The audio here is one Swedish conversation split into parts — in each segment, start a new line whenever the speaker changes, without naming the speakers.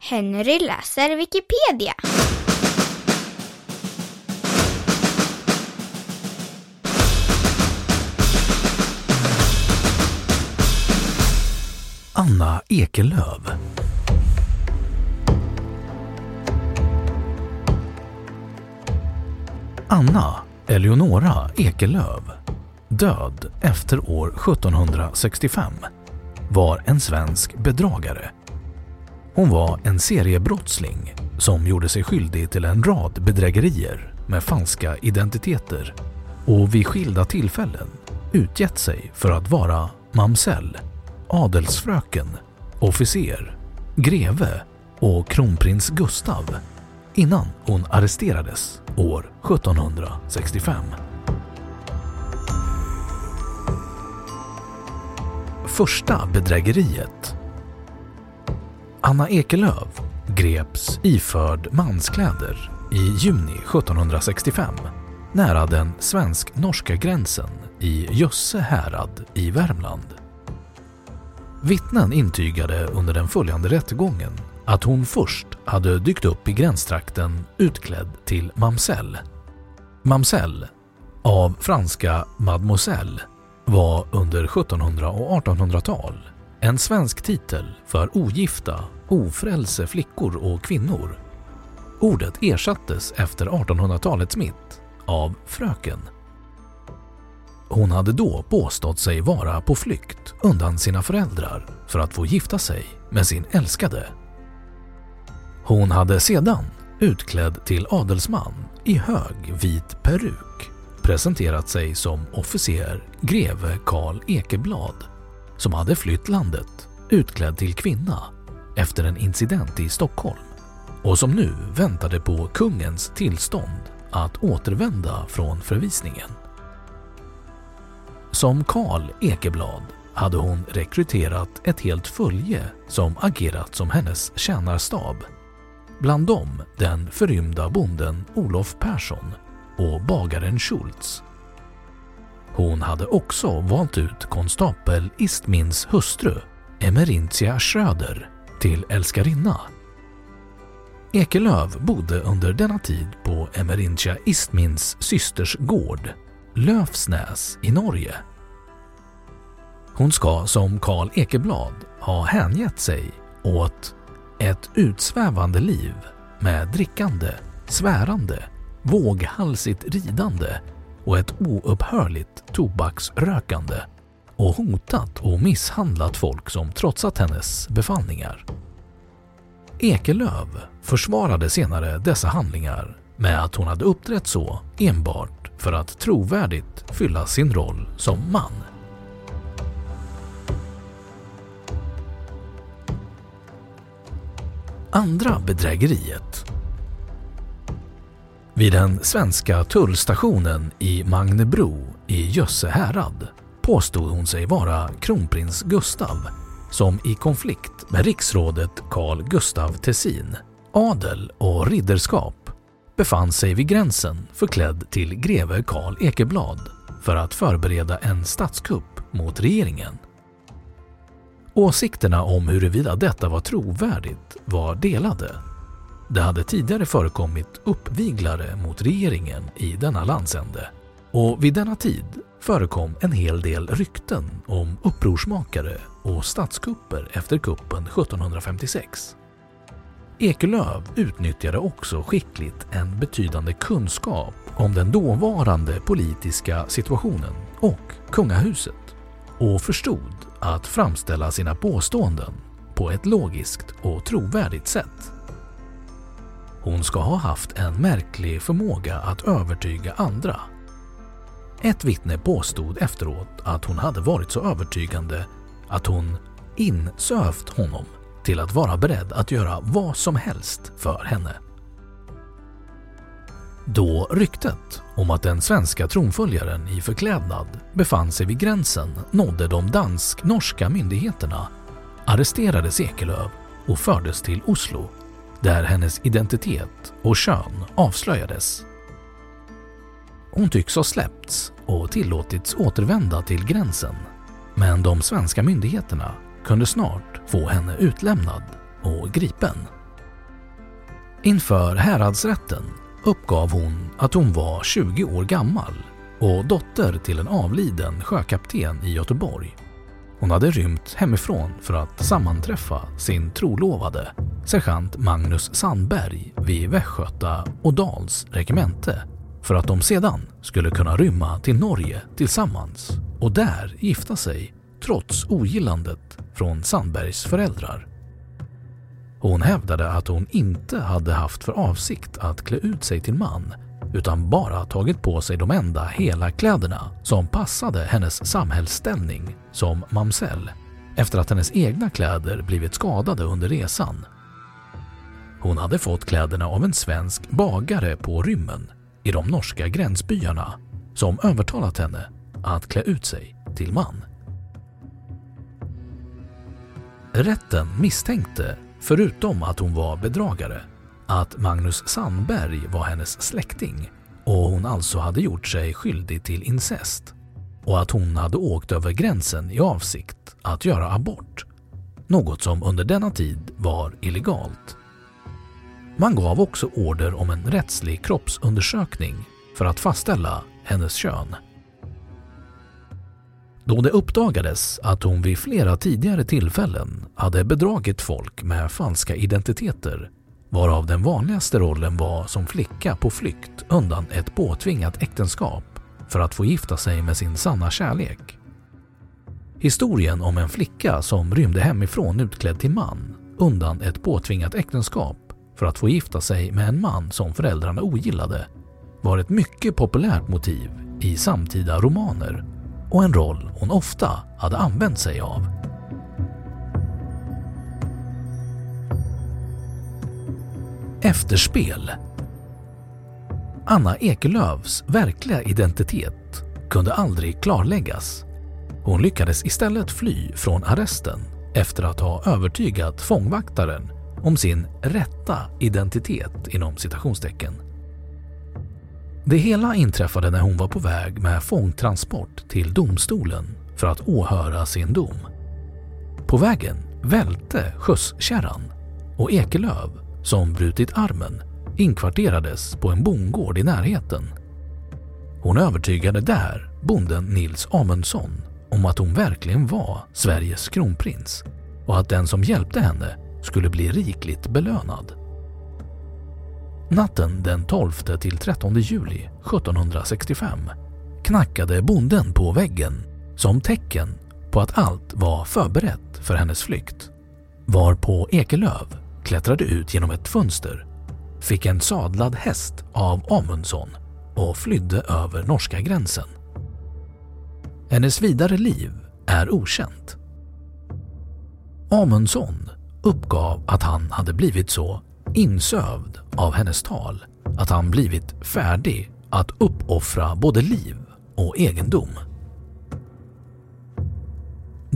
Henry läser Wikipedia.
Anna Ekelöv. Anna Eleonora Ekelöv, död efter år 1765, var en svensk bedragare. Hon var en seriebrottsling som gjorde sig skyldig till en rad bedrägerier med falska identiteter och vid skilda tillfällen utgett sig för att vara mamsell, adelsfröken, officer, greve och kronprins Gustav innan hon arresterades år 1765. Första bedrägeriet Anna Ekelöf greps iförd manskläder i juni 1765 nära den svensk-norska gränsen i Jösse härad i Värmland. Vittnen intygade under den följande rättegången att hon först hade dykt upp i gränstrakten utklädd till mamsell. Mamsell, av franska mademoiselle, var under 1700 och 1800-tal en svensk titel för ogifta, ofrälse flickor och kvinnor. Ordet ersattes efter 1800-talets mitt av fröken. Hon hade då påstått sig vara på flykt undan sina föräldrar för att få gifta sig med sin älskade. Hon hade sedan, utklädd till adelsman i hög vit peruk, presenterat sig som officer greve Karl Ekeblad som hade flytt landet utklädd till kvinna efter en incident i Stockholm och som nu väntade på kungens tillstånd att återvända från förvisningen. Som Karl Ekeblad hade hon rekryterat ett helt följe som agerat som hennes tjänarstab. Bland dem den förrymda bonden Olof Persson och bagaren Schultz. Hon hade också valt ut konstapel Istmins hustru Emerintia Schröder till älskarinna. Ekelöv bodde under denna tid på Emerintia Istmins systers gård Löfsnäs i Norge. Hon ska som Karl Ekeblad ha hängett sig åt ett utsvävande liv med drickande, svärande, våghalsigt ridande och ett oupphörligt tobaksrökande och hotat och misshandlat folk som trotsat hennes befallningar. Ekelöv försvarade senare dessa handlingar med att hon hade uppträtt så enbart för att trovärdigt fylla sin roll som man. Andra bedrägeriet vid den svenska tullstationen i Magnebro i Jösse härad påstod hon sig vara kronprins Gustav som i konflikt med riksrådet Carl Gustav Tessin, adel och ridderskap befann sig vid gränsen förklädd till greve Karl Ekeblad för att förbereda en statskupp mot regeringen. Åsikterna om huruvida detta var trovärdigt var delade. Det hade tidigare förekommit uppviglare mot regeringen i denna landsände och vid denna tid förekom en hel del rykten om upprorsmakare och statskupper efter kuppen 1756. Ekelöf utnyttjade också skickligt en betydande kunskap om den dåvarande politiska situationen och kungahuset och förstod att framställa sina påståenden på ett logiskt och trovärdigt sätt. Hon ska ha haft en märklig förmåga att övertyga andra. Ett vittne påstod efteråt att hon hade varit så övertygande att hon insövt honom till att vara beredd att göra vad som helst för henne. Då ryktet om att den svenska tronföljaren i förklädnad befann sig vid gränsen nådde de dansk-norska myndigheterna arresterades Ekelöf och fördes till Oslo där hennes identitet och kön avslöjades. Hon tycks ha släppts och tillåtits återvända till gränsen men de svenska myndigheterna kunde snart få henne utlämnad och gripen. Inför häradsrätten uppgav hon att hon var 20 år gammal och dotter till en avliden sjökapten i Göteborg. Hon hade rymt hemifrån för att sammanträffa sin trolovade, sergeant Magnus Sandberg vid Västgöta och Dals regemente för att de sedan skulle kunna rymma till Norge tillsammans och där gifta sig trots ogillandet från Sandbergs föräldrar. Hon hävdade att hon inte hade haft för avsikt att klä ut sig till man utan bara tagit på sig de enda hela kläderna som passade hennes samhällsställning som mamsell efter att hennes egna kläder blivit skadade under resan. Hon hade fått kläderna av en svensk bagare på rymmen i de norska gränsbyarna som övertalat henne att klä ut sig till man. Rätten misstänkte, förutom att hon var bedragare, att Magnus Sandberg var hennes släkting och hon alltså hade gjort sig skyldig till incest och att hon hade åkt över gränsen i avsikt att göra abort. Något som under denna tid var illegalt. Man gav också order om en rättslig kroppsundersökning för att fastställa hennes kön. Då det uppdagades att hon vid flera tidigare tillfällen hade bedragit folk med falska identiteter varav den vanligaste rollen var som flicka på flykt undan ett påtvingat äktenskap för att få gifta sig med sin sanna kärlek. Historien om en flicka som rymde hemifrån utklädd till man undan ett påtvingat äktenskap för att få gifta sig med en man som föräldrarna ogillade var ett mycket populärt motiv i samtida romaner och en roll hon ofta hade använt sig av. Efterspel Anna Ekelövs verkliga identitet kunde aldrig klarläggas. Hon lyckades istället fly från arresten efter att ha övertygat fångvaktaren om sin ”rätta identitet” inom citationstecken. Det hela inträffade när hon var på väg med fångtransport till domstolen för att åhöra sin dom. På vägen välte skjutskärran och Ekelöv, som brutit armen, inkvarterades på en bondgård i närheten. Hon övertygade där bonden Nils Amundsson om att hon verkligen var Sveriges kronprins och att den som hjälpte henne skulle bli rikligt belönad. Natten den 12 till 13 juli 1765 knackade bonden på väggen som tecken på att allt var förberett för hennes flykt. Varpå Ekelöv klättrade ut genom ett fönster, fick en sadlad häst av Amundsson och flydde över norska gränsen. Hennes vidare liv är okänt. Amundsson uppgav att han hade blivit så insövd av hennes tal att han blivit färdig att uppoffra både liv och egendom.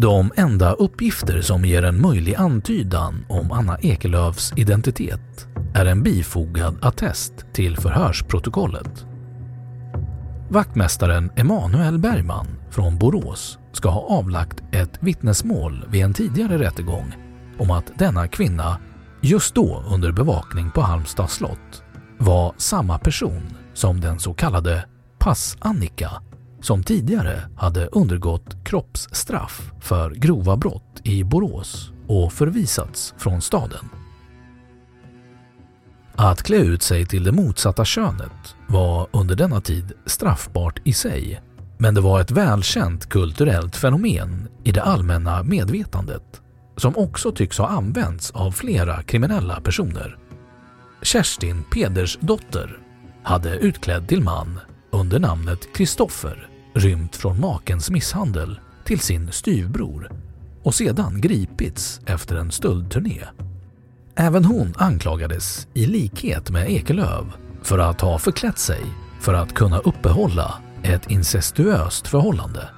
De enda uppgifter som ger en möjlig antydan om Anna Ekelöfs identitet är en bifogad attest till förhörsprotokollet. Vaktmästaren Emanuel Bergman från Borås ska ha avlagt ett vittnesmål vid en tidigare rättegång om att denna kvinna just då under bevakning på Halmstads slott var samma person som den så kallade Pass-Annika som tidigare hade undergått kroppsstraff för grova brott i Borås och förvisats från staden. Att klä ut sig till det motsatta könet var under denna tid straffbart i sig men det var ett välkänt kulturellt fenomen i det allmänna medvetandet som också tycks ha använts av flera kriminella personer. Kerstin Pedersdotter hade utklädd till man under namnet Kristoffer rymt från makens misshandel till sin styvbror och sedan gripits efter en stöldturné. Även hon anklagades i likhet med Ekelöv för att ha förklätt sig för att kunna uppehålla ett incestuöst förhållande.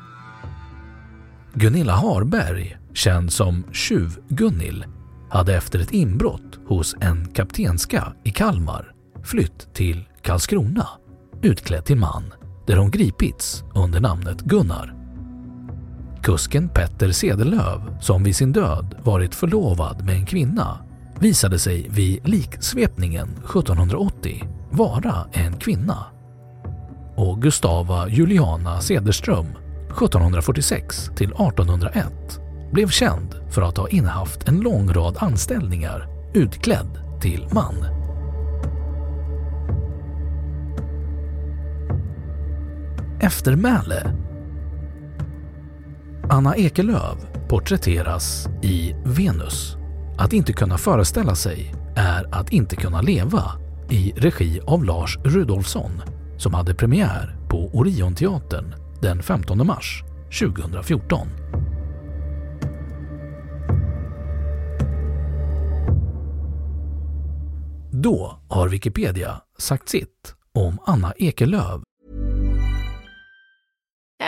Gunilla Harberg, känd som Tjuv-Gunnil, hade efter ett inbrott hos en kaptenska i Kalmar flytt till Karlskrona utklädd till man där hon gripits under namnet Gunnar. Kusken Petter Sedelöv, som vid sin död varit förlovad med en kvinna, visade sig vid liksvepningen 1780 vara en kvinna. Och Gustava Juliana Cederström 1746 till 1801 blev känd för att ha innehaft en lång rad anställningar utklädd till man. Eftermäle Anna Ekelöf porträtteras i Venus. Att inte kunna föreställa sig är att inte kunna leva i regi av Lars Rudolfsson som hade premiär på Orionteatern den 15 mars 2014. Då har Wikipedia sagt sitt om Anna Ekelöf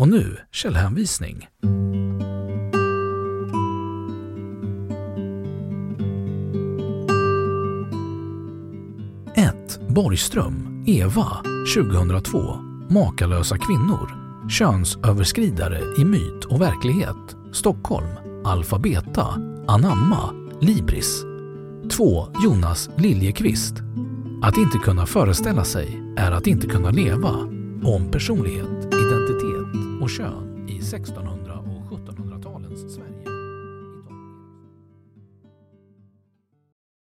Och nu källhänvisning. 1. Borgström, Eva, 2002. Makalösa kvinnor. Könsöverskridare i myt och verklighet. Stockholm. Alfabeta. Anamma. Libris. 2. Jonas Liljekvist. Att inte kunna föreställa sig är att inte kunna leva. Om personlighet, kön i 1600